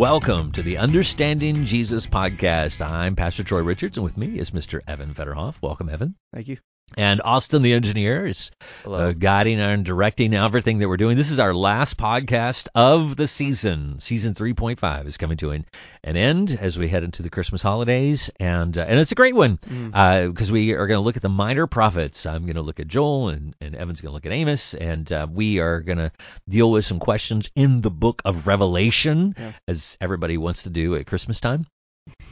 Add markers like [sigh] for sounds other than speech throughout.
Welcome to the Understanding Jesus podcast. I'm Pastor Troy Richards, and with me is Mr. Evan Fetterhoff. Welcome, Evan. Thank you. And Austin, the engineer, is uh, guiding and directing everything that we're doing. This is our last podcast of the season. Season 3.5 is coming to an, an end as we head into the Christmas holidays, and uh, and it's a great one because Mm. uh, we are going to look at the minor prophets. I'm going to look at Joel, and, and Evan's going to look at Amos, and uh, we are going to deal with some questions in the book of Revelation, Yeah. as everybody wants to do at Christmas time.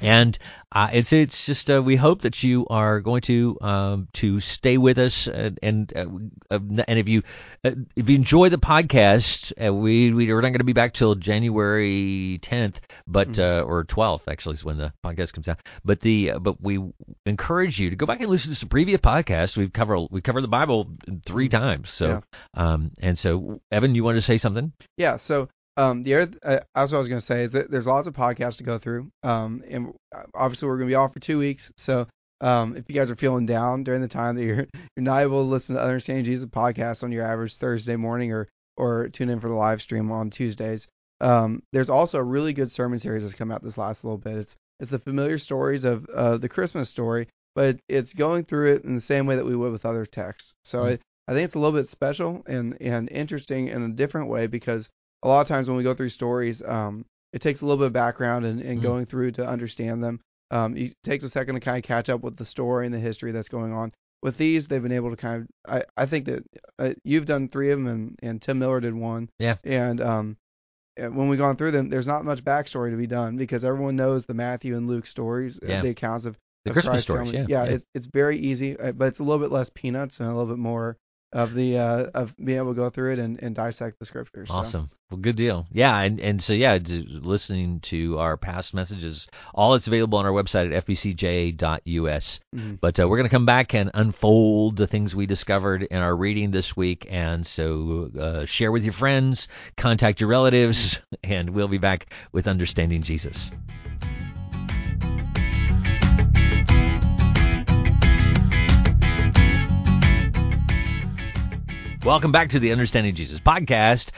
And uh, it's it's just uh, we hope that you are going to um, to stay with us and and, uh, uh, and if you uh, if you enjoy the podcast, uh, we we are not going to be back till January 10th, but uh, or 12th actually is when the podcast comes out. But the uh, but we encourage you to go back and listen to some previous podcasts. We've covered we covered the Bible three times. So um and so Evan, you want to say something? Yeah. So um, the other, uh, that's what I was going to say is that there's lots of podcasts to go through. Um, and obviously we're going to be off for two weeks. So um, if you guys are feeling down during the time that you're [laughs] you're not able to listen to Understanding Jesus podcast on your average Thursday morning or or tune in for the live stream on Tuesdays, um, there's also a really good sermon series that's come out this last little bit. It's it's the familiar stories of uh, the Christmas story, but it's going through it in the same way that we would with other texts. So Mhm. I, I think it's a little bit special and and interesting in a different way because a lot of times when we go through stories, um, it takes a little bit of background and, and Mm. going through to understand them. Um, it takes a second to kind of catch up with the story and the history that's going on. With these, they've been able to kind of. I, I think that uh, you've done three of them, and, and Tim Miller did one. Yeah. And um, when we've gone through them, there's not much backstory to be done because everyone knows the Matthew and Luke stories, uh, Yeah. the accounts of The Christmas Christ stories, coming. yeah, yeah. It's it's very easy, uh, but it's a little bit less peanuts and a little bit more of the uh, of being able to go through it and, and dissect the scriptures. so. Awesome. Well, good deal. Yeah, and and so yeah, listening to our past messages, all it's available on our website at fbcj.us. Mhm. But uh, we're going to come back and unfold the things we discovered in our reading this week, and so uh, share with your friends, contact your relatives, [laughs] and we'll be back with understanding Jesus. Welcome back to the Understanding Jesus podcast.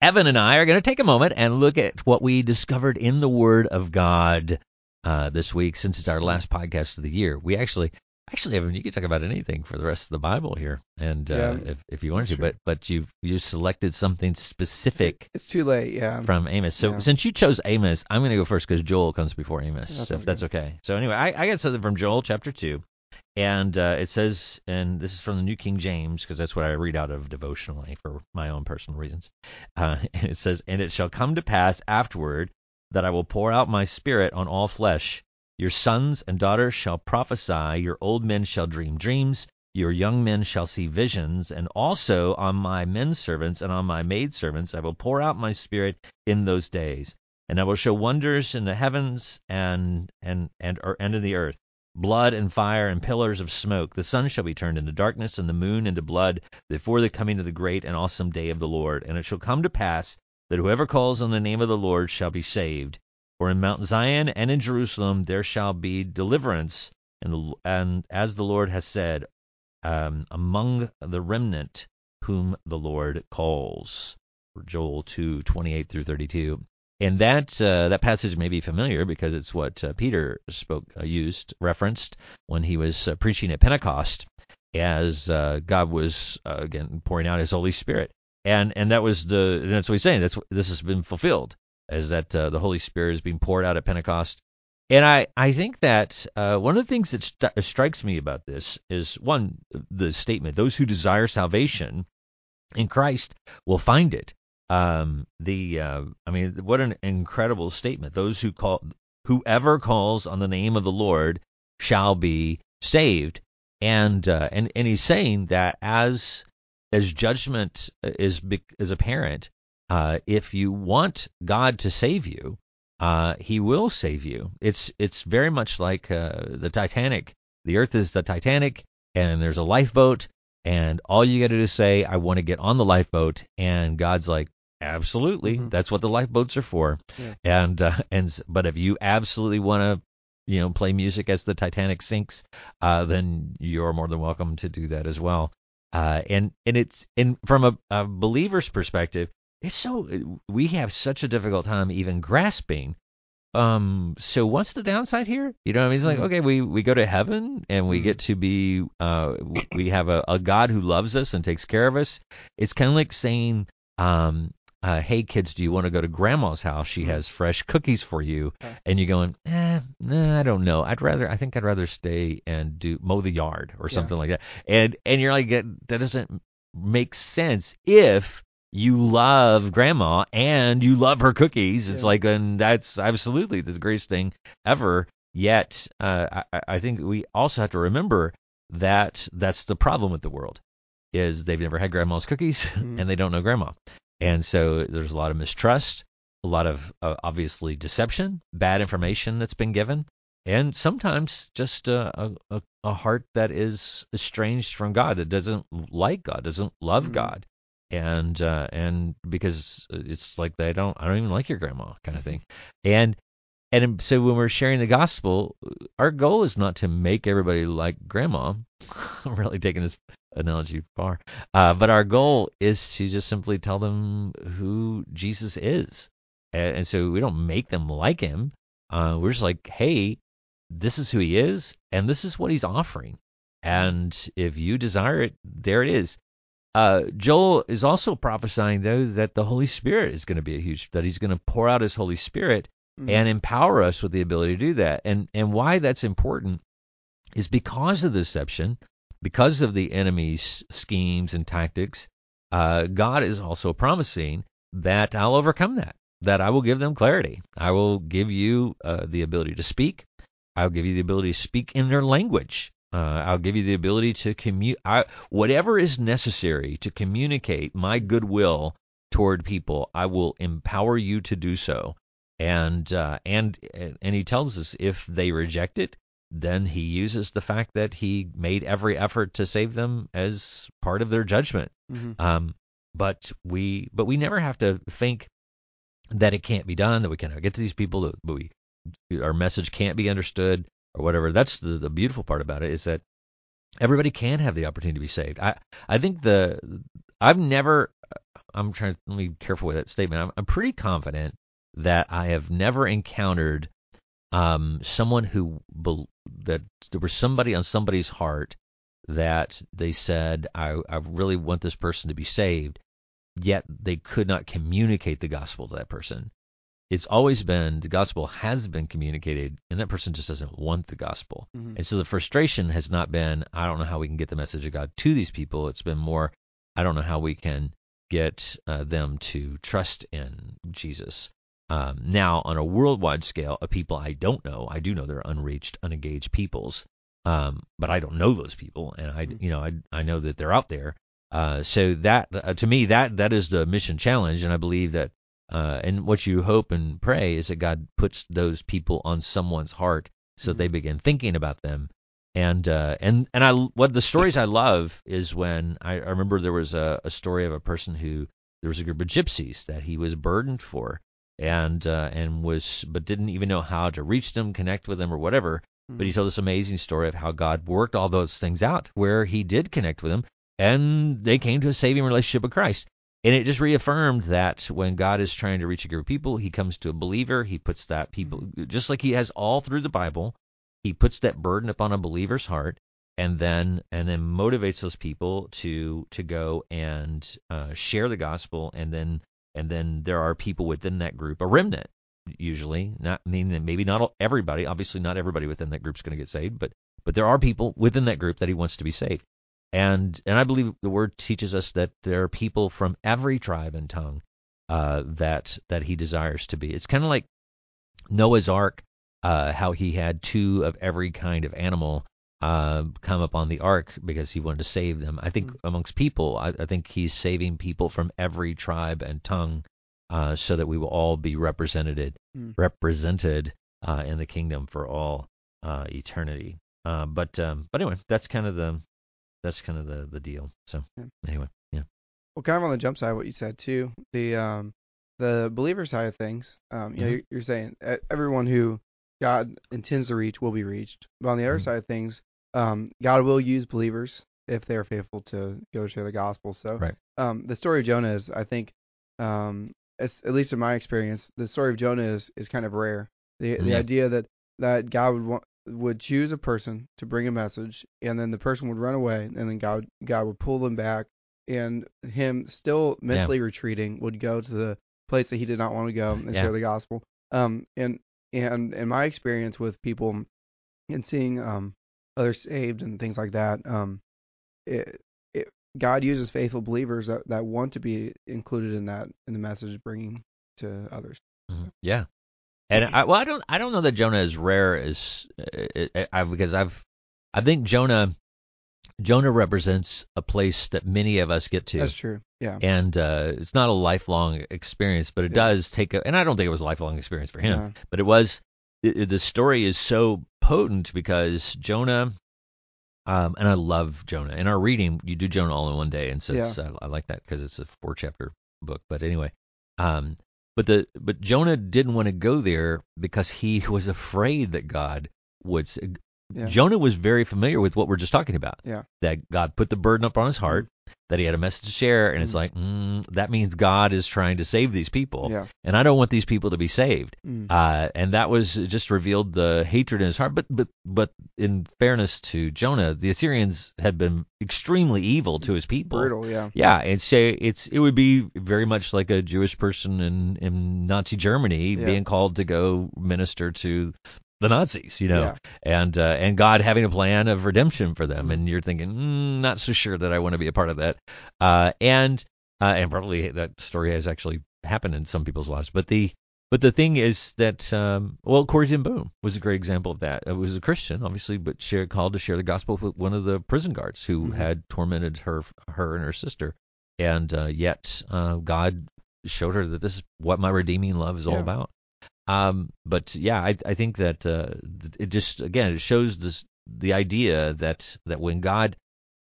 Evan and I are going to take a moment and look at what we discovered in the Word of God uh, this week, since it's our last podcast of the year. We actually, actually, Evan, you can talk about anything for the rest of the Bible here, and uh, if, if you wanted to, but but you you selected something specific It's too late, yeah. from Amos. So Yeah. since you chose Amos, I'm going to go first because Joel comes before Amos, That so if sounds that's okay. So anyway, I, I got something from Joel chapter two, and uh, it says, and this is from the New King James because that's what I read out of devotionally for my own personal reasons. Uh, [laughs] and it says, and it shall come to pass afterward that I will pour out my spirit on all flesh. Your sons and daughters shall prophesy, your old men shall dream dreams, your young men shall see visions, and also on my men servants and on my maid servants I will pour out my spirit in those days, and I will show wonders in the heavens and and and or, and in the earth, blood and fire and pillars of smoke. The sun shall be turned into darkness and the moon into blood before the coming of the great and awesome day of the Lord. And it shall come to pass that whoever calls on the name of the Lord shall be saved. For in Mount Zion and in Jerusalem there shall be deliverance, and and as the Lord has said, um, among the remnant whom the Lord calls. Joel 2, 28 through 32. And that uh, that passage may be familiar because it's what uh, Peter spoke uh, used referenced when he was uh, preaching at Pentecost, as uh, God was uh, again pouring out His Holy Spirit, and and that was the that's what he's saying. That's this has been fulfilled, as that the Holy Spirit is being poured out at Pentecost. And I, I think that uh, one of the things that st- strikes me about this is one, the statement, those who desire salvation in Christ will find it. Um, the, uh, I mean, what an incredible statement. Those who call, whoever calls on the name of the Lord shall be saved. And, uh, and, and he's saying that as, as judgment is, is apparent, uh, if you want God to save you, uh, he will save you. It's it's very much like uh, the Titanic. The Earth is the Titanic, and there's a lifeboat, and all you got to do is say, "I want to get on the lifeboat," and God's like, "Absolutely, Mhm. that's what the lifeboats are for." Yeah. And uh, and but if you absolutely want to, you know, play music as the Titanic sinks, uh, then you're more than welcome to do that as well. Uh, and and it's and from a, a believer's perspective, it's so we have such a difficult time even grasping. Um, so what's the downside here? You know, what I mean, it's like Mhm. okay, we we go to heaven and we Mhm. get to be uh we have a, a God who loves us and takes care of us. It's kind of like saying um. Uh, hey kids, do you want to go to grandma's house? She Mhm. has fresh cookies for you. Okay. And you're going, eh, nah, I don't know. I'd rather, I think I'd rather stay and do mow the yard or Yeah. something like that. And and you're like, that doesn't make sense if you love grandma and you love her cookies. It's like, and that's absolutely the greatest thing ever. Yet, uh, I, I think we also have to remember that that's the problem with the world is they've never had grandma's cookies Mhm. [laughs] and they don't know grandma. And so there's a lot of mistrust, a lot of uh, obviously deception, bad information that's been given, and sometimes just a, a, a- heart that is estranged from God, that doesn't like God, doesn't love Mhm. God, and uh, and because it's like they don't, I don't even like your grandma kind of thing, and and so when we're sharing the gospel, our goal is not to make everybody like grandma. [laughs] I'm really taking this analogy far, uh, but our goal is to just simply tell them who Jesus is, and, and so we don't make them like him. Uh, we're just like, hey, this is who he is, and this is what he's offering, and if you desire it, there it is. Uh, Joel is also prophesying though that the Holy Spirit is going to be a huge that he's going to pour out his Holy Spirit Mhm. and empower us with the ability to do that. And and why that's important is because of deception, because of the enemy's schemes and tactics. Uh, God is also promising that I'll overcome that. That I will give them clarity. I will give you uh, the ability to speak. I'll give you the ability to speak in their language. Uh, I'll give you the ability to commute. Whatever is necessary to communicate my goodwill toward people, I will empower you to do so and uh, and and he tells us if they reject it, then he uses the fact that he made every effort to save them as part of their judgment. Mhm. Um, but we but we never have to think that it can't be done, that we cannot get to these people, that we our message can't be understood or whatever. That's the the beautiful part about it is that everybody can have the opportunity to be saved. I I think the I've never I'm trying to be careful with that statement. I'm, I'm pretty confident that I have never encountered um, someone who bel that there was somebody on somebody's heart that they said I, I really want this person to be saved, yet they could not communicate the gospel to that person. It's always been the gospel has been communicated, and that person just doesn't want the gospel. Mhm. And so the frustration has not been, I don't know how we can get the message of God to these people. It's been more, I don't know how we can get uh, them to trust in Jesus. Um, now, on a worldwide scale, of people I don't know, I do know they're unreached, unengaged peoples, um, but I don't know those people, and I, Mhm. you know, I, I know that they're out there. Uh, so that, uh, to me, that that is the mission challenge, and I believe that, uh, and what you hope and pray is that God puts those people on someone's heart, so Mhm. they begin thinking about them. And uh, and and I what the stories I love is when I, I remember there was a, a story of a person who there was a group of gypsies that he was burdened for and uh, and was but didn't even know how to reach them, connect with them, or whatever. But he told this amazing story of how God worked all those things out, where He did connect with them, and they came to a saving relationship with Christ. And it just reaffirmed that when God is trying to reach a group of people, He comes to a believer. He puts that people, just like He has all through the Bible, He puts that burden upon a believer's heart, and then and then motivates those people to to go and uh, share the gospel, and then and then there are people within that group, a remnant usually, not meaning that maybe not everybody, obviously not everybody within that group is going to get saved, but but there are people within that group that he wants to be saved. And and I believe the word teaches us that there are people from every tribe and tongue uh, that that he desires to be. It's kind of like Noah's Ark, uh, how he had two of every kind of animal uh, come up on the ark because he wanted to save them. I think Mm. amongst people, I, I think he's saving people from every tribe and tongue uh, so that we will all be represented Mm. represented uh, in the kingdom for all uh, eternity. Uh, but um, but anyway, that's kind of the that's kind of the the deal. So Yeah. anyway, yeah, Well, kind of on the jump side, what you said too, the um, the believer side of things. Um, you know, Mhm. you're, you're saying everyone who God intends to reach will be reached. But on the other Mhm. side of things, um, God will use believers if they are faithful to go share the gospel. So, Right. um, the story of Jonah is, I think, um, as, at least in my experience, the story of Jonah is is kind of rare. The the idea that that God would want, would choose a person to bring a message, and then the person would run away, and then God God would pull them back, and him still mentally retreating would go to the place that he did not want to go and Yeah. share the gospel. Um, and and in my experience with people and seeing um others saved and things like that, um, it, it God uses faithful believers that, that want to be included in that in the message bringing to others. Mhm. Yeah. And I well I don't I don't know that Jonah is rare as uh, uh, I, because I've I think Jonah Jonah represents a place that many of us get to. That's true. Yeah. And uh, it's not a lifelong experience, but it Yeah. does take a. And I don't think it was a lifelong experience for him, Yeah. but it was. It, the story is so potent because Jonah, um, and I love Jonah. In our reading, you do Jonah all in one day, and so it's, I, I like that because it's a four chapter book. But anyway, um, but the but Jonah didn't want to go there because he [laughs] was afraid that God would. Yeah. Jonah was very familiar with what we're just talking about. Yeah. That God put the burden up on his heart, that he had a message to share, and it's Mhm. like mm, that means God is trying to save these people, Yeah. and I don't want these people to be saved. Mm. Uh, and that was just revealed the hatred in his heart. But but but in fairness to Jonah, the Assyrians had been extremely evil to his people. Brutal. Yeah. Yeah, and say it's it would be very much like a Jewish person in in Nazi Germany Yeah. being called to go minister to the Nazis, you know, Yeah. and uh, and God having a plan of redemption for them, Mhm. and you're thinking, mm, not so sure that I want to be a part of that, uh, and uh, and probably that story has actually happened in some people's lives, but the but the thing is that um, well, Corrie ten Boom was a great example of that. It was a Christian, obviously, but shared, called to share the gospel with one of the prison guards who Mhm. had tormented her her and her sister, and uh, yet uh, God showed her that this is what my redeeming love is all about. Um, but yeah, I, I think that uh, it just again it shows this the idea that that when God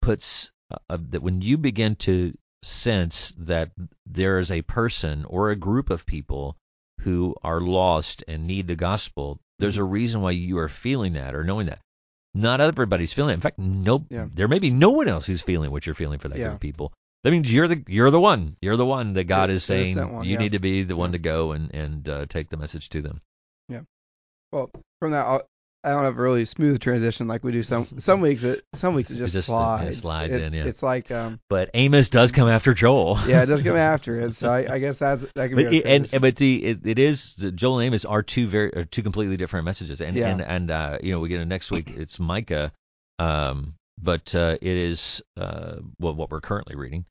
puts uh, uh, that when you begin to sense that there is a person or a group of people who are lost and need the gospel, there's a reason why you are feeling that or knowing that. Not everybody's feeling it. In fact, no, Yeah. there may be no one else who's feeling what you're feeling for that Yeah. group of people. That means you're the you're the one. You're the one that God is saying one, you yeah. need to be the one to go and and uh, take the message to them. Yeah. Well, from that, I'll, I don't have a really smooth transition like we do some some weeks. It some weeks it It just, just, uh, slides. slides It- in, yeah. It's like um But Amos does come after Joel. yeah, it does come [laughs] after it. So I, I guess that's that can be But a it, and but the it, it is Joel and Amos are two very are two completely different messages and Yeah. and and uh, you know we get it next week it's Micah um but uh, it is uh well, what we're currently reading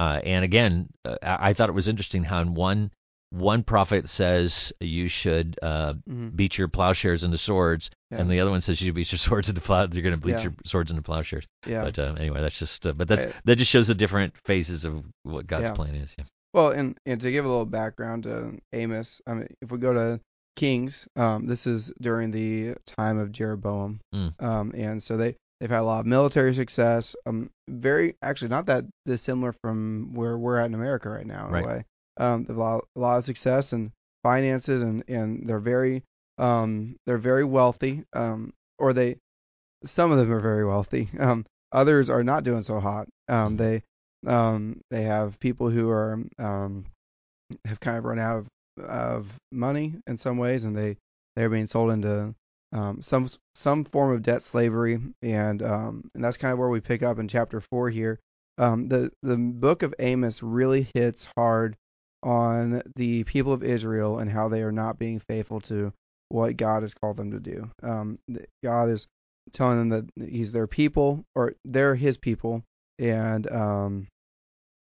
uh and again uh, I, I thought it was interesting how in one one prophet says you should uh Mhm. beat your plowshares into swords Yeah. and the other one says you should beat your [laughs] swords into plow you're going to beat Yeah. your swords into plowshares yeah. but uh, anyway that's just uh, but that's I- that just shows the different phases of what God's Yeah. plan is yeah Well, and and to give a little background to Amos, I mean, if we go to Kings, um, this is during the time of Jeroboam, Mm. um, and so they they've had a lot of military success. Um, very actually not that dissimilar from where we're at in America right now in Right. a way. Um, they've a lot, a lot of success and finances, and and they're very um they're very wealthy. Um, or they some of them are very wealthy. [laughs] Um, others are not doing so hot. Um, Mhm. they um, they have people who are um, have kind of run out of of money in some ways, and they they're being sold into um, some some form of debt slavery, and um, and that's kind of where we pick up in chapter four here. Um, the the book of Amos really hits hard on the people of Israel and how they are not being faithful to what God has called them to do. Um, God is telling them that He's their people or they're His people, and um,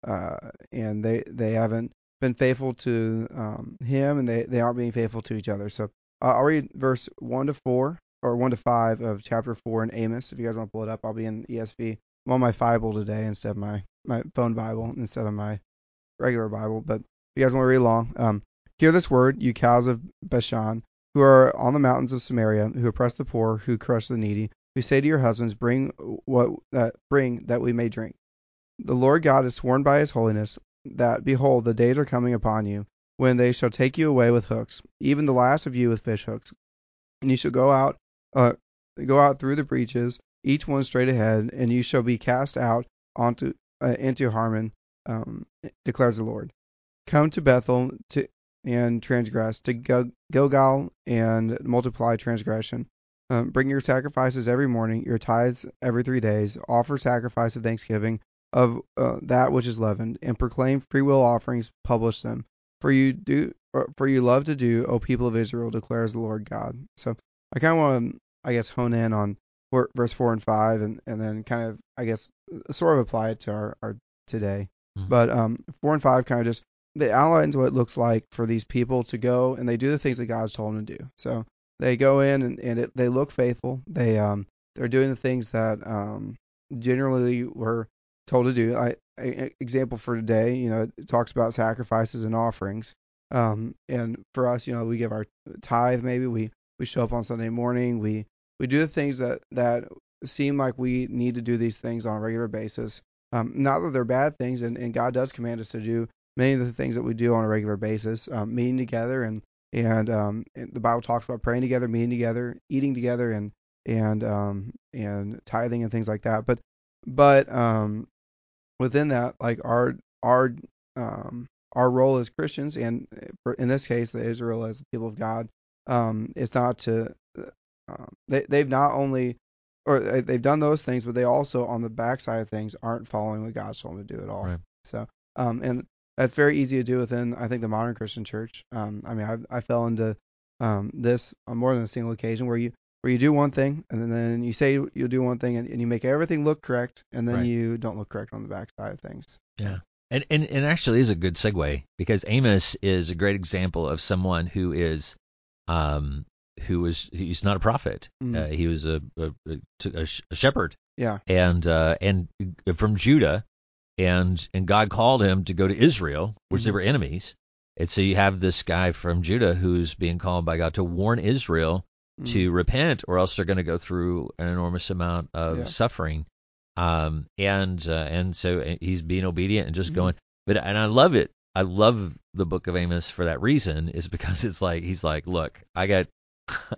uh, and they they haven't been faithful to um, Him, and they they aren't being faithful to each other. So uh, I'll read verse one to four or one to five of chapter four in Amos. If you guys want to pull it up, I'll be in ESV. I'm on my Bible today instead of my my phone Bible instead of my regular Bible. But if you guys want to read along, um, hear this word, you cows of Bashan, who are on the mountains of Samaria, who oppress the poor, who crush the needy, who say to your husbands, Bring what uh, bring that we may drink. The Lord God has sworn by his holiness that behold the days are coming upon you when they shall take you away with hooks, even the last of you with fish hooks, and you shall go out uh, go out through the breaches, each one straight ahead, and you shall be cast out onto uh, into Harmon, um, declares the Lord. come to Bethel to and transgress, to Gil- Gilgal and multiply transgression. Um, bring your sacrifices every morning, your tithes every three days. Offer sacrifice of thanksgiving of uh, that which is leavened, and proclaim freewill offerings. Publish them, for you do, for you love to do, O people of Israel, declares the Lord God. So I kind of want to, I guess, hone in on four, verse four and five, and and then kind of, I guess, sort of apply it to our, our today. Mhm. But um, four and five kind of just they outlines what it looks like for these people to go and they do the things that God's told them to do. So they go in and, and it, they look faithful. They um they're doing the things that um generally were told to do. I example for today, you know, it talks about sacrifices and offerings. Um and for us, you know, we give our tithe maybe we we show up on Sunday morning, we we do the things that that seem like we need to do these things on a regular basis. Um, not that they're bad things, and, and God does command us to do many of the things that we do on a regular basis, um, meeting together, and and, um, and the Bible talks about praying together, meeting together, eating together, and and um, and tithing and things like that. But but um, within that, like our our um, our role as Christians, and in this case, the Israel as the people of God, um, is not to uh, they they've not only or they- they've done those things, but they also on the backside of things aren't following what God's told them to do at all. Right. So um, and that's very easy to do within I think the modern Christian church. Um, I mean I I fell into um, this on more than a single occasion where you where you do one thing and then, you say you'll do one thing and, and you make everything look correct and then Right. you don't look correct on the backside of things. Yeah. And, and and actually is a good segue because Amos is a great example of someone who is um who was he's not a prophet. Mm. Uh, he was a a, a, a shepherd Yeah. and uh and from Judah and and God called him to go to Israel, which they Mhm. were enemies. And so you have this guy from Judah who's being called by God to warn Israel Mm. to repent, or else they're going to go through an enormous amount of Yeah. suffering. Um, and uh, and so he's being obedient and just Mhm. going. But and I love it. I love the book of Amos for that reason, is because it's like he's like, look, I got,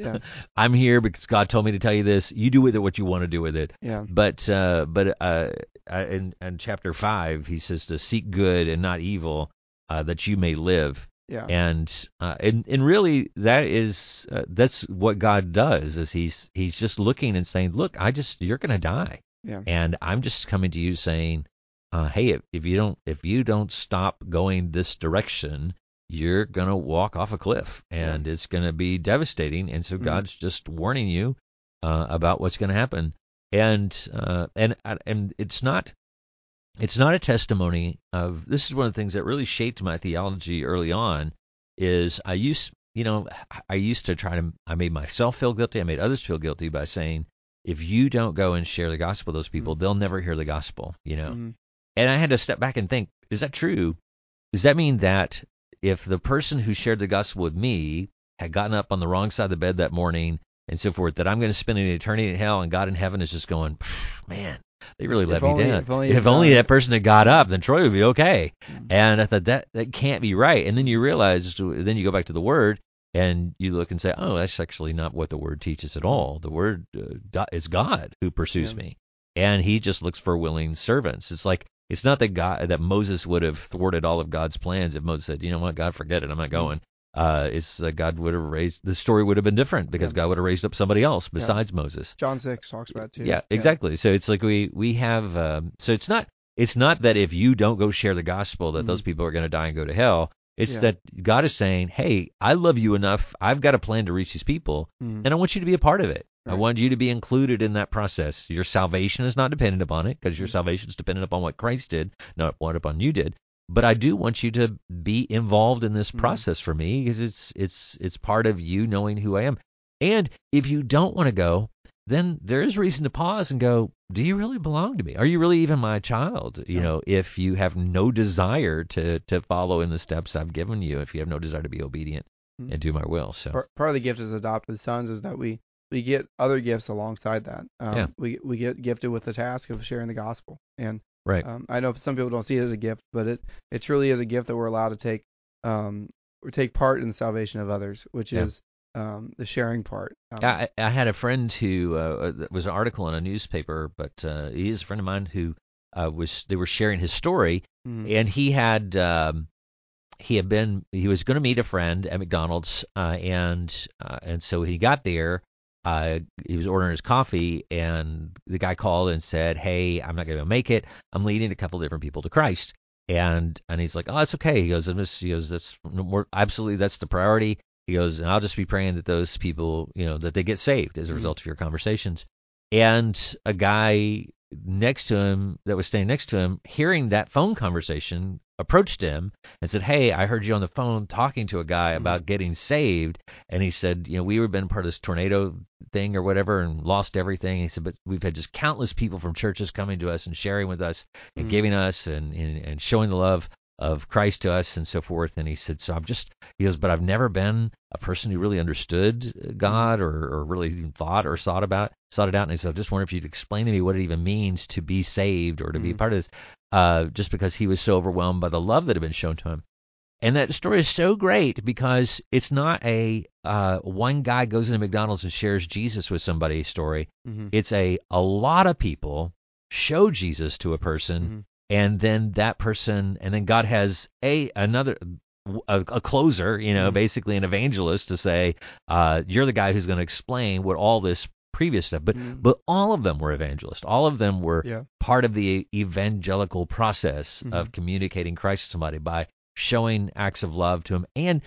Yeah. [laughs] I'm here because God told me to tell you this. You do with it what you want to do with it. Yeah. But uh, but uh, uh, in, in chapter five, he says to seek good and not evil, uh, that you may live Yeah. and uh, and and really that is uh, that's what God does is he's he's just looking and saying look I just you're gonna die Yeah. and I'm just coming to you saying uh, hey if, if you don't if you don't stop going this direction you're gonna walk off a cliff and it's gonna be devastating and so Mhm. God's just warning you uh, about what's gonna happen and uh, and and it's not it's not a testimony of this is one of the things that really shaped my theology early on is I used you know I used to try to I made myself feel guilty I made others feel guilty by saying if you don't go and share the gospel with those people they'll never hear the gospel you know? Mhm. and I had to step back and think is that true? Does that mean that if the person who shared the gospel with me had gotten up on the wrong side of the bed that morning and so forth that I'm going to spend an eternity in hell and God in heaven is just going man they really If let only- me down if only if only that person had got up then Troy would be okay Mhm. and I thought that that can't be right. And then you realize, then you go back to the word and you look and say, oh, that's actually not what the word teaches at all. The word uh, is God who pursues Yeah. me, and He just looks for willing servants. It's like it's not that God that Moses would have thwarted all of God's plans if Moses said, you know what, God, forget it, I'm not going. Uh, it's uh, God would have raised the story would have been different because Yeah. God would have raised up somebody else besides Moses. John six talks about too. Yeah, exactly. So it's like we we have. Um, so it's not it's not that if you don't go share the gospel that Mhm. those people are going to die and go to hell. It's Yeah. that God is saying, "Hey, I love you enough. I've got a plan to reach these people, Mhm. and I want you to be a part of it. I want you to be included in that process. Your salvation is not dependent upon it because your Mhm. salvation is dependent upon what Christ did, not what upon you did. But I do want you to be involved in this Mhm. process for me because it's it's it's part of you knowing who I am. And if you don't want to go, then there is reason to pause and go, do you really belong to me? Are you really even my child? You Yeah. know, if you have no desire to to follow in the steps I've given you, if you have no desire to be obedient Mhm. and do my will. So Part, part of the gift as adopted sons is that we we get other gifts alongside that. Um, Yeah. We we get gifted with the task of sharing the gospel, and right. um, I know some people don't see it as a gift, but it it truly is a gift that we're allowed to take um or take part in the salvation of others, which Yeah. is um the sharing part. Um, I, I had a friend who uh, was an article in a newspaper, but uh, he is a friend of mine who uh, was they were sharing his story, mhm. and he had um, he had been he was going to meet a friend at McDonald's, uh, and uh, and so he got there. Uh, he was ordering his coffee, and the guy called and said, "Hey, I'm not going to make it. I'm leading a couple different people to Christ." And and he's like, "Oh, that's okay." He goes, just, "He goes, that's more absolutely that's the priority." He goes, "And I'll just be praying that those people, you know, that they get saved as a Mhm. result of your conversations." And a guy next to him that was standing next to him, hearing that phone conversation, approached him and said, "Hey, I heard you on the phone talking to a guy Mhm. about getting saved." And he said, "You know, we were been part of this tornado thing or whatever and lost everything." And he said, "But we've had just countless people from churches coming to us and sharing with us and Mhm. giving us and, and and showing the love of Christ to us and so forth." And he said, "So I'm just," he goes, "But I've never been a person who really understood God or, or really thought or thought about sought it out." And he said, "I just wonder if you'd explain to me what it even means to be saved or to be a Mhm. part of this." Uh, just because he was so overwhelmed by the love that had been shown to him. And that story is so great because it's not a uh, one guy goes into McDonald's and shares Jesus with somebody story. Mhm. It's a a lot of people show Jesus to a person, Mhm. And then that person, and then God has a another a, a closer, you know, Mhm. basically an evangelist to say, uh, you're the guy who's going to explain what all this previous stuff. But Mhm. but all of them were evangelists. All of them were Yeah. part of the evangelical process Mhm. of communicating Christ to somebody by showing acts of love to him and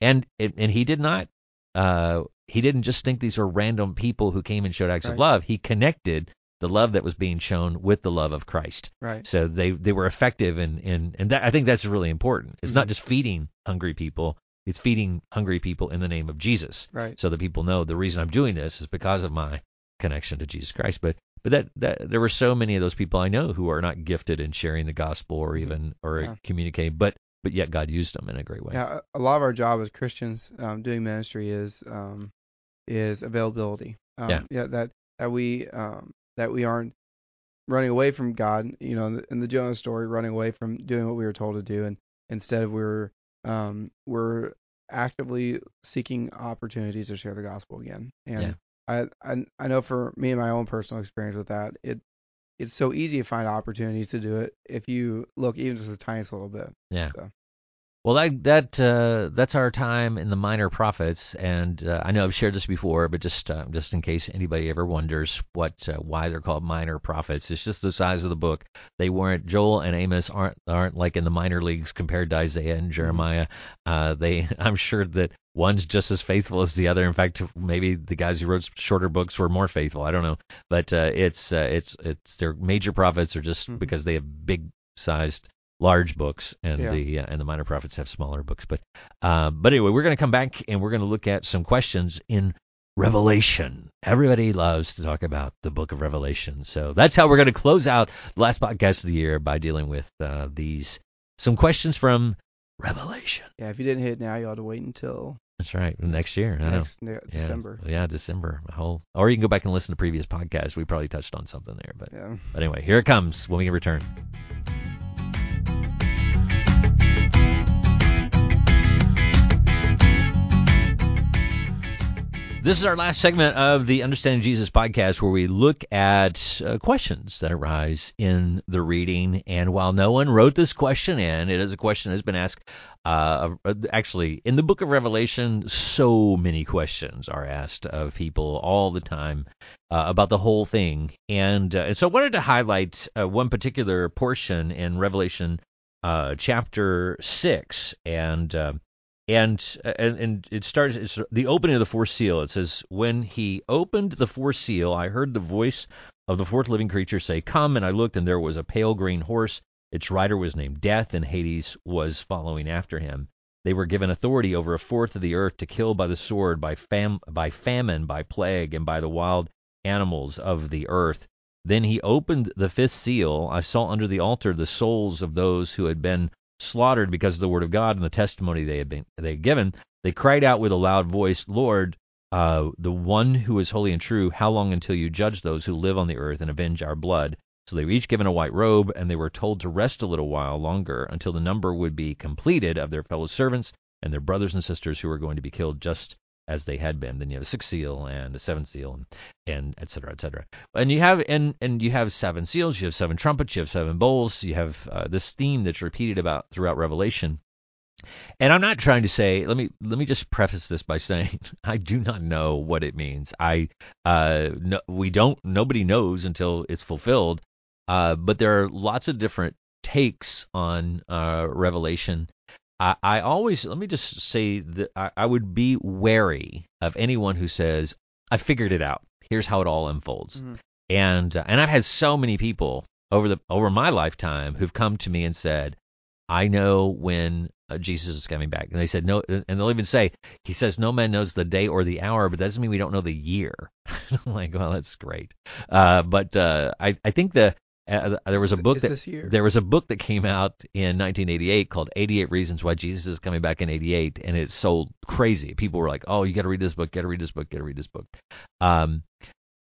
and and he did not uh he didn't just think these were random people who came and showed acts of love he connected the love that was being shown with the love of Christ Right. so they they were effective in in and that I think that's really important it's not Mhm. just feeding hungry people it's feeding hungry people in the name of Jesus Right. so that people know the reason I'm doing this is because of my connection to Jesus Christ. But but that, that there were so many of those people I know who are not gifted in sharing the gospel or Mhm. even or Yeah. communicating, but but yet God used them in a great way. Yeah, a lot of our job as Christians um, doing ministry is um, is availability. Um, Yeah. that that we um, that we aren't running away from God. You know, in the, in the Jonah story, running away from doing what we were told to do, and instead we're um, we're actively seeking opportunities to share the gospel again. And Yeah. I, I I know for me and my own personal experience with that, it it's so easy to find opportunities to do it if you look even just the tiniest little bit. Yeah. So. Well, that that uh, that's our time in the minor prophets, and uh, I know I've shared this before, but just uh, just in case anybody ever wonders what uh, why they're called minor prophets, it's just the size of the book. They weren't Joel and Amos aren't aren't like in the minor leagues compared to Isaiah and Jeremiah. Uh, they [laughs] I'm sure that one's just as faithful as the other. In fact, maybe the guys who wrote shorter books were more faithful. I don't know, but uh, it's uh, it's it's their major prophets are just Mhm. because they have big sized large books, and Yeah. the uh, and the minor prophets have smaller books. But uh, but anyway, we're going to come back and we're going to look at some questions in Revelation. Everybody loves to talk about the book of Revelation, so that's how we're going to close out the last podcast of the year by dealing with uh, these some questions from Revelation. Yeah, if you didn't hit it now, you ought to wait until That's right, next year. Next ne- Yeah. December. Yeah, December. A whole, or you can go back and listen to previous podcasts. We probably touched on something there, but Yeah. but anyway, here it comes when we return. This is our last segment of the Understanding Jesus podcast where we look at uh, questions that arise in the reading. And while no one wrote this question in, it is a question that has been asked. Uh, actually, in the book of Revelation, so many questions are asked of people all the time uh, about the whole thing. And, uh, and so I wanted to highlight uh, one particular portion in Revelation uh, chapter 6. And. Uh, and and, and it starts it's the opening of the fourth seal. It says, "When he opened the fourth seal, I heard the voice of the fourth living creature say, Come, and I looked, and there was a pale green horse. Its rider was named Death, and Hades was following after him. They were given authority over a fourth of the earth to kill by the sword, by fam- by famine, by plague, and by the wild animals of the earth. Then he opened the fifth seal. I saw under the altar the souls of those who had been slaughtered because of the word of God and the testimony they had been they had given. They cried out with a loud voice, Lord, uh, the one who is holy and true, how long until you judge those who live on the earth and avenge our blood? So they were each given a white robe, and they were told to rest a little while longer until the number would be completed of their fellow servants and their brothers and sisters who were going to be killed just as they had been. Then you have a sixth seal and a seventh seal, and, and et cetera, et cetera. And you have and and you have seven seals, you have seven trumpets, you have seven bowls, you have uh, this theme that's repeated about throughout Revelation And I'm not trying to say. Let me let me just preface this by [laughs] saying I do not know what it means. I uh no, we don't. Nobody knows until it's fulfilled. Uh, but there are lots of different takes on uh, Revelation. I, I always let me just say that I, I would be wary of anyone who says I figured it out. Here's how it all unfolds. Mm-hmm. And uh, and I've had so many people over the over my lifetime who've come to me and said, I know when uh, Jesus is coming back. And they said no, and they'll even say he says no man knows the day or the hour, but that doesn't mean we don't know the year. [laughs] I'm like, well, that's great. Uh, but uh, I I think the uh, there was a book that there was a book that came out in 1988 called 88 Reasons Why Jesus is Coming Back in 88, and it sold crazy. People were like, "Oh, you got to read this book, got to read this book, got to read this book." Um,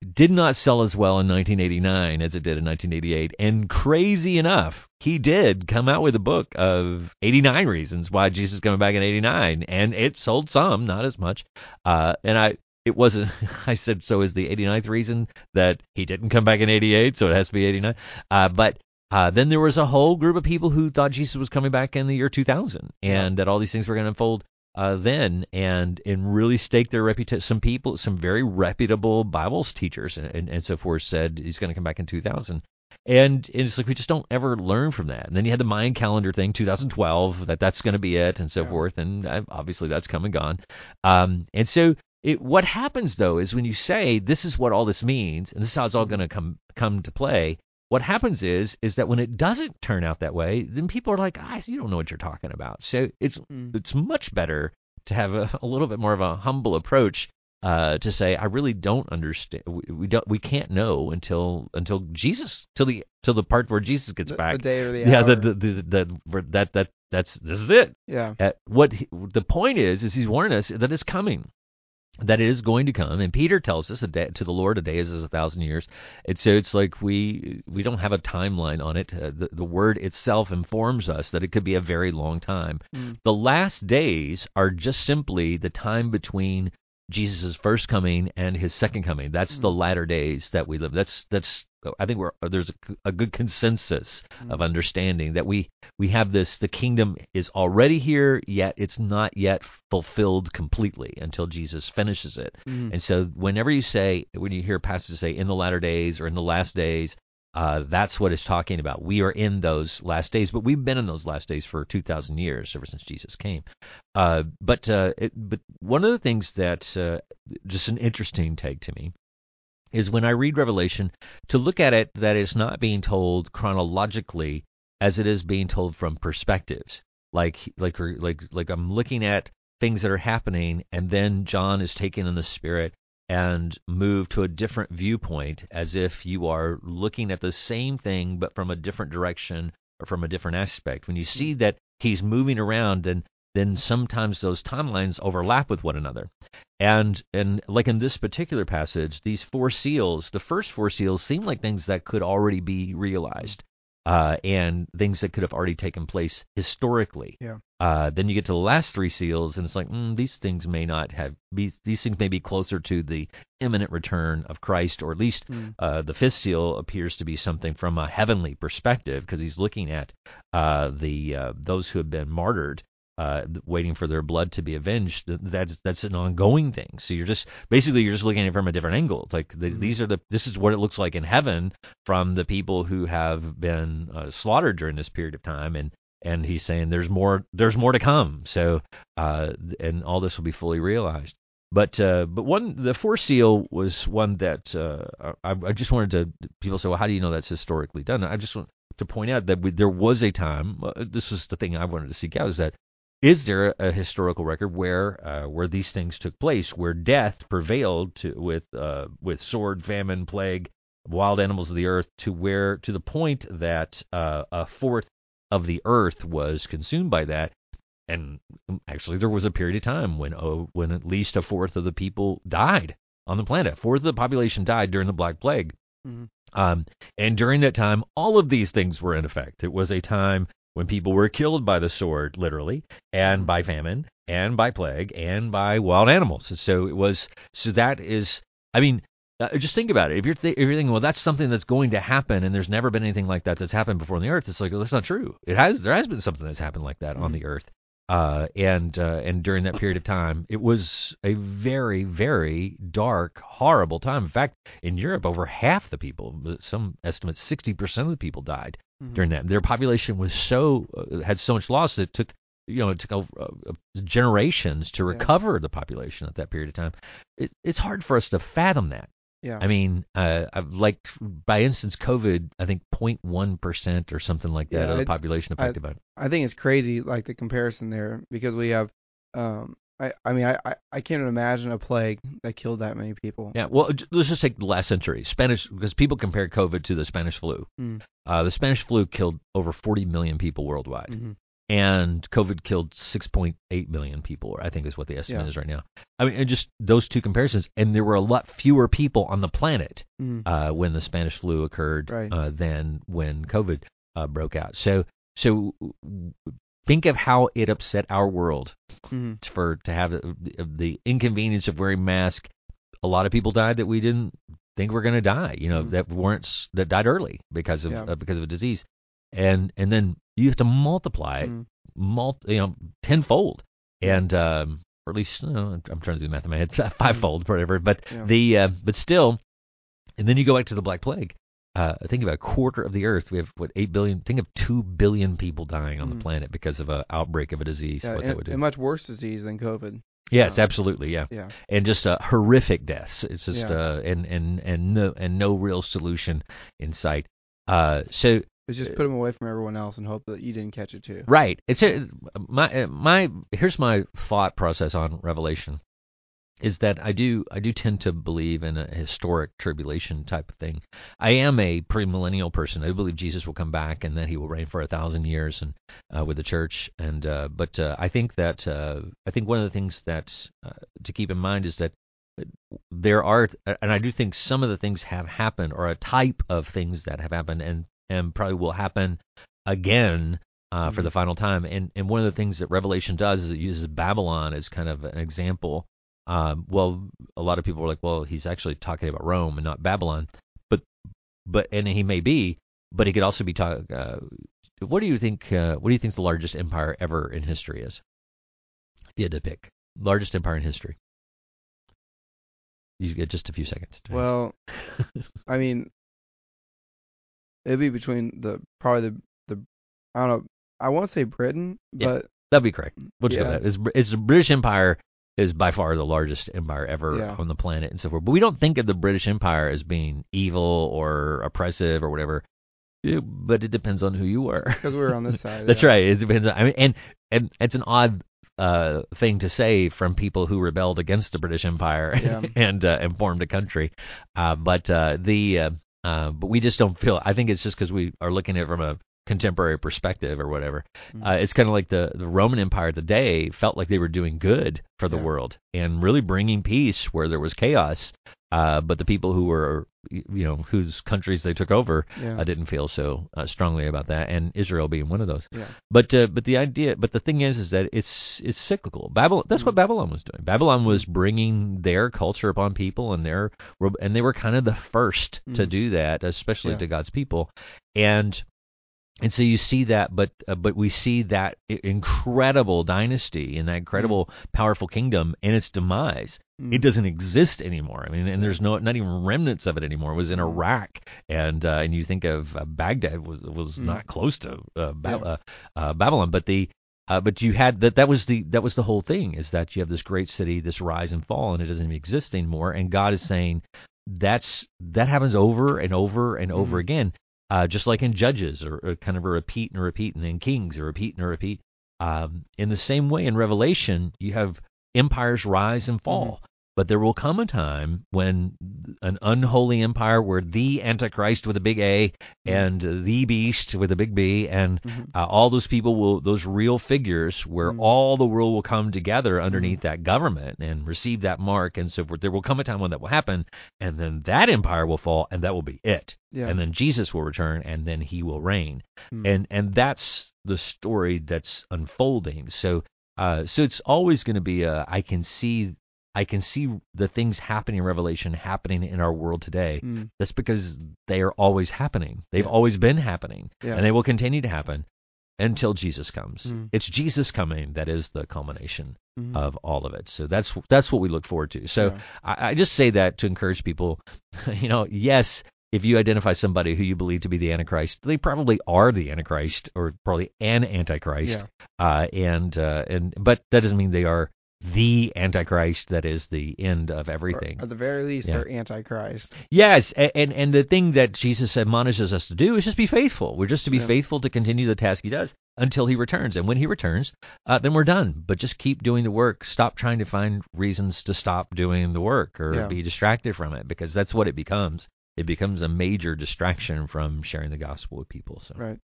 did not sell as well in 1989 as it did in 1988, and crazy enough, he did come out with a book of 89 Reasons Why Jesus is Coming Back in 89, and it sold some, not as much. Uh, and I it wasn't [laughs] I said so is the 89th reason that he didn't come back in 88 so it has to be 89 uh, but uh, then there was a whole group of people who thought Jesus was coming back in the year 2000 and that all these things were going to unfold uh, then and and really stake their reputation. Some people, some very reputable Bible teachers and, and, and so forth said he's going to come back in 2000. And, and it's like we just don't ever learn from that. And then you had the Mayan calendar thing, 2012, that that's going to be it, and so Yeah. forth. And uh, obviously that's come and gone. Um, and so it, what happens though is when you say this is what all this means, and this is how it's all going to come come to play. What happens is is that when it doesn't turn out that way, then people are like, guys, you don't know what you're talking about. So it's Mm. it's much better to have a, a little bit more of a humble approach uh, to say I really don't understand. We, we don't we can't know until until Jesus till the till the part where Jesus gets the, back. the day or the yeah, hour. the, the, the, the, where that that that's this is it. yeah. Uh, what he, the point is is he's warning us that it's coming. That it is going to come, and Peter tells us a day, to the Lord a day is as a thousand years. And so it's like we we don't have a timeline on it. Uh, the the word itself informs us that it could be a very long time. Mm. The last days are just simply the time between Jesus' first coming and his second coming. That's the latter days that we live. That's that's I think we're there's a, a good consensus of understanding that we we have this the kingdom is already here yet it's not yet fulfilled completely until Jesus finishes it. Mm. And so whenever you say when you hear pastors say in the latter days or in the last days uh, that's what it's talking about. We are in those last days, but we've been in those last days for 2,000 years, ever since Jesus came. Uh, but uh, it, but one of the things that uh, just an interesting take to me is when I read Revelation to look at it that it's not being told chronologically as it is being told from perspectives. Like like like like I'm looking at things that are happening, and then John is taken in the spirit and moved to a different viewpoint, as if you are looking at the same thing but from a different direction or from a different aspect. When you see that he's moving around, and then sometimes those timelines overlap with one another. And and like in this particular passage, these four seals, the first four seals seem like things that could already be realized, uh, and things that could have already taken place historically. Yeah. Uh, then you get to the last three seals, and it's like mm, these things may not have be, these things may be closer to the imminent return of Christ, or at least Mm. uh, the fifth seal appears to be something from a heavenly perspective because he's looking at uh, the uh, those who have been martyred uh, waiting for their blood to be avenged. That's that's an ongoing thing. So you're just basically you're just looking at it from a different angle. It's Like the, Mhm. these are the this is what it looks like in heaven from the people who have been uh, slaughtered during this period of time, and and he's saying there's more there's more to come. So uh, and all this will be fully realized. But uh, but one the four seal was one that uh, I, I just wanted to people say well how do you know that's historically done I just want to point out that we, there was a time uh, this was the thing I wanted to seek out is that is there a historical record where uh, where these things took place, where death prevailed to, with uh, with sword, famine, plague, wild animals of the earth, to where to the point that uh, a fourth of the earth was consumed by that, and actually there was a period of time when oh, when at least a fourth of the people died on the planet, a fourth of the population died during the Black Plague. Mhm. Um, and during that time, all of these things were in effect. It was a time when people were killed by the sword, literally, and by famine, and by plague, and by wild animals. So it was. So that is. I mean, uh, just think about it. If you're th- if you're thinking, well, that's something that's going to happen, and there's never been anything like that that's happened before on the earth, it's like well, that's not true. It has. There has been something that's happened like that on Mhm. the earth. Uh, and uh, and during that period of time, it was a very very dark, horrible time. In fact, in Europe, over half the people, some estimates, 60% of the people died Mhm. during that. Their population was so uh, had so much loss that it took you know it took generations to Yeah. recover the population at that period of time. It, it's hard for us to fathom that. Yeah. I mean, uh, I've- like by instance, COVID, I think 0.1 percent or something like that Yeah, of the I- population I- affected by it. I think it's crazy, like the comparison there, because we have, um, I, I mean, I, I, I can't imagine a plague that killed that many people. Yeah, well, let's just take the last century. Spanish, because people compare COVID to the Spanish flu. Mm. Uh, the Spanish flu killed over 40 million people worldwide, Mhm. And COVID killed 6.8 million people. I think is what the estimate Yeah. is right now. I mean, and just those two comparisons, and there were a lot fewer people on the planet Mhm. uh, when the Spanish flu occurred Right. uh, than when COVID uh, broke out. So, so think of how it upset our world Mhm. for to have the, the inconvenience of wearing masks. A lot of people died that we didn't think were going to die. You know, Mhm. that weren't that died early because of Yeah. uh, because of a disease, and and then you have to multiply it, Mhm. mul- you know, tenfold, and um, or at least you know, I'm trying to do the math in my head, [laughs] fivefold, whatever. But Yeah. the uh, but still, and then you go back to the Black Plague. Uh, think about a quarter of the Earth. We have what eight billion. Think of two billion people dying on Mhm. the planet because of an outbreak of a disease. Yeah, what that and, would do. and much worse disease than COVID. Yes, Um, absolutely, yeah, Yeah. and just uh, horrific deaths. It's just Yeah. uh, and and and no and no real solution in sight. Uh, so It's just put them away from everyone else and hope that you didn't catch it too. right, it's my my here's my thought process on Revelation is that I do I do tend to believe in a historic tribulation type of thing. I am a premillennial person. I believe Jesus will come back and that he will reign for a thousand years and uh, with the church. And uh, but uh, I think that uh, I think one of the things that uh, to keep in mind is that there are and I do think some of the things have happened or a type of things that have happened and and probably will happen again uh, for Mhm. the final time. And and one of the things that Revelation does is it uses Babylon as kind of an example. Um, well, a lot of people are like, well, he's actually talking about Rome and not Babylon, but but and he may be, but he could also be talking. Uh, what do you think? Uh, what do you think the largest empire ever in history is? If you had to pick largest empire in history, you get just a few seconds. Well, I mean, it'd be between the probably the the I don't know. I want to say Britain, Yeah. but That'd be correct. We'll just go with that. It's, it's the British Empire is by far the largest empire ever Yeah. on the planet and so forth. But we don't think of the British Empire as being evil or oppressive or whatever. Yeah, But it depends on who you were. because we were on this [laughs] side. That's yeah. right. It depends. On, I mean, and and it's an odd uh, thing to say from people who rebelled against the British Empire Yeah. [laughs] and uh, and formed a country. Uh, but uh, the uh, uh, but we just don't feel. I think it's just because we are looking at it from a contemporary perspective or whatever. Mhm. Uh, it's kind of like the the Roman Empire of the day felt like they were doing good for the Yeah. world and really bringing peace where there was chaos. Uh, but the people who were, you know, whose countries they took over, Yeah. I didn't feel so uh, strongly about that, and Israel being one of those. Yeah. But uh, but the idea, but the thing is, is that it's it's cyclical. Babylon, that's what Mhm. Babylon was doing. Babylon was bringing their culture upon people, and their and they were kind of the first to Mhm. do that, especially Yeah. to God's people, and and so you see that, but uh, but we see that incredible dynasty and that incredible powerful kingdom and its demise Mm. it doesn't exist anymore. I mean, and there's no not even remnants of it anymore. It was in Mm. Iraq, and uh, and you think of uh, Baghdad was was Mm. not close to uh, ba- Yeah. uh, uh, Babylon, but the uh, but you had that that was the that was the whole thing is that you have this great city, this rise and fall, and it doesn't even exist anymore. And God is saying that's that happens over and over and over again, uh, just like in Judges, or, or kind of a repeat and a repeat, and then Kings, a repeat and a repeat. Um, in the same way, in Revelation, you have empires rise and fall. But there will come a time when an unholy empire, where the Antichrist with a big A and the beast with a big B, and Mhm. uh, all those people will, those real figures, where Mhm. all the world will come together underneath that government and receive that mark and so forth. There will come a time when that will happen, and then that empire will fall, and that will be it. Yeah. And then Jesus will return, and then he will reign Mm. and and that's the story that's unfolding. So uh, so it's always going to be a I can see I can see the things happening in Revelation happening in our world today. Mm. That's because they are always happening. They've Yeah. always been happening, Yeah. and they will continue to happen. until Jesus comes. Mhm. It's Jesus coming that is the culmination Mhm. of all of it. So that's that's what we look forward to. So Yeah. I, I just say that to encourage people. [laughs] You know, yes, if you identify somebody who you believe to be the Antichrist, they probably are the Antichrist or probably an Antichrist. Yeah. Uh, and uh, and but that doesn't mean they are the Antichrist. That is the end of Or everything. at the very least, Yeah. they're antichrist. Yes, a- and and the thing that Jesus admonishes us to do is just be faithful. We're just to be Yeah. faithful to continue the task He does until He returns. And when He returns, uh, then we're done. But just keep doing the work. Stop trying to find reasons to stop doing the work or Yeah. be distracted from it because that's what it becomes. It becomes a major distraction from sharing the gospel with people. So, Right.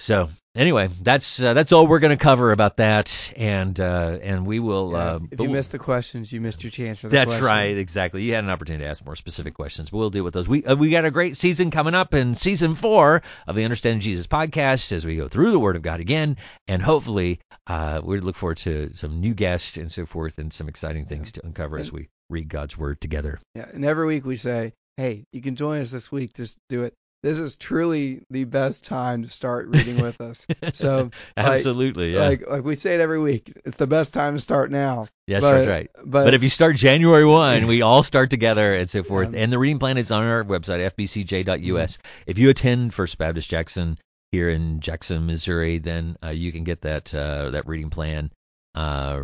So anyway, that's uh, that's all we're going to cover about that, and uh, and we will. Yeah, uh, if you missed the questions, you missed your chance for the that's question. right, exactly. You had an opportunity to ask more specific questions, but we'll deal with those. We uh, we got a great season coming up in season four of the Understanding Jesus podcast as we go through the Word of God again, and hopefully uh, we look forward to some new guests and so forth, and some exciting things to uncover as we read God's Word together. Yeah, and every week we say, "Hey, you can join us this week. Just do it." This is truly the best time to start reading with us. So, [laughs] Absolutely, yeah, like, like we say it every week, it's the best time to start now. yes, but, that's right. But, But if you start January 1, we all start together and so [laughs] forth. Yeah. And the reading plan is on our website, fbcj.us. If you attend First Baptist Jackson here in Jackson, Missouri, then uh, you can get that uh, that reading plan uh,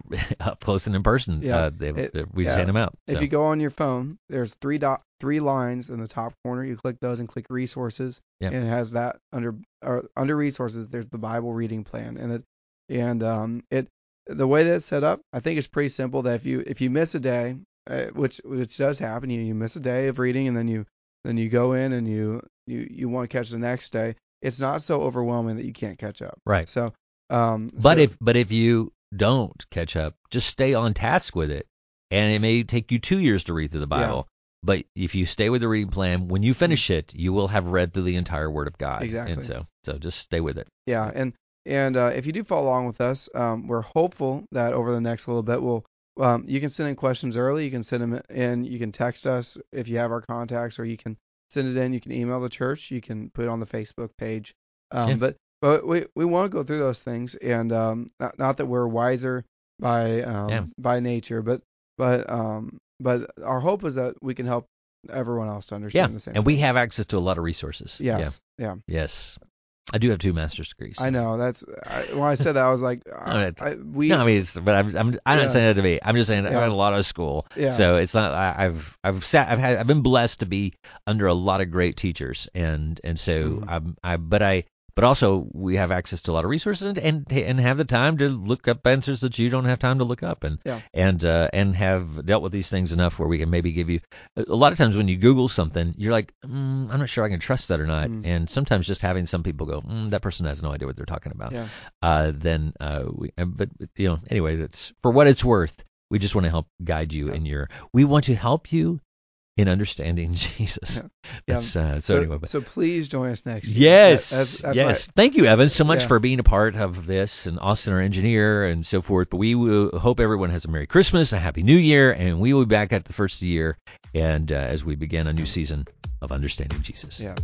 [laughs] up close and in person. Yeah. Uh, they, It- they- we yeah. send them out. if you go on your phone, there's three dot three lines in the top corner. You click those and click resources, Yep. and it has that under or under resources. There's the Bible reading plan, and it and um it the way that it's set up, I think it's pretty simple. That if you if you miss a day, uh, which which does happen, you you miss a day of reading, and then you then you go in and you you you want to catch the next day. It's not so overwhelming that you can't catch up. right. So um But so- if but if you don't catch up, just stay on task with it, and it may take you two years to read through the Yeah. Bible. But if you stay with the reading plan, when you finish it, you will have read through the entire Word of God. Exactly. And so, so just stay with it. Yeah, and and uh, if you do follow along with us, um, we're hopeful that over the next little bit, we'll um, you can send in questions early. You can send them in. You can text us if you have our contacts, or you can send it in. You can email the church. You can put it on the Facebook page. Um, Yeah. But but we we want to go through those things, and um, not, not that we're wiser by um, Yeah. by nature, but but um, but our hope is that we can help everyone else to understand Yeah, the same. and we have access to a lot of resources. Yes. Yeah. Yeah. Yes. I do have two master's degrees. I know. That's I, when I said that, I was like, [laughs] I, it's- I, we. No, I mean, it's, but I'm, I'm, I'm Yeah. not saying that to be. I'm just saying I've had a lot of school, Yeah. so it's not. I, I've, I've sat, I've had, I've been blessed to be under a lot of great teachers, and and so Mhm. I'm, I, but I, but also we have access to a lot of resources and and, and have the time to look up answers that you don't have time to look up, and Yeah. and uh, and have dealt with these things enough where we can maybe give you. A lot of times when you Google something, you're like, mm, I'm not sure I can trust that or not, Mm. and sometimes just having some people go, mm, that person has no idea what they're talking about yeah. uh, then uh, we, uh, but but, you know, anyway, that's for what it's worth. We just want to help guide you Yeah. in your. We want to help you in understanding [laughs] Jesus. Yeah. That's uh, so, anyway. But so please join us next year. yes, That- that's, that's yes. Thank you, Evan, so much Yeah. for being a part of this, and Austin, our engineer, and so forth. But we will hope everyone has a Merry Christmas, a Happy New Year, and we will be back at the first of the year, and uh, as we begin a new season of understanding Jesus. Yeah.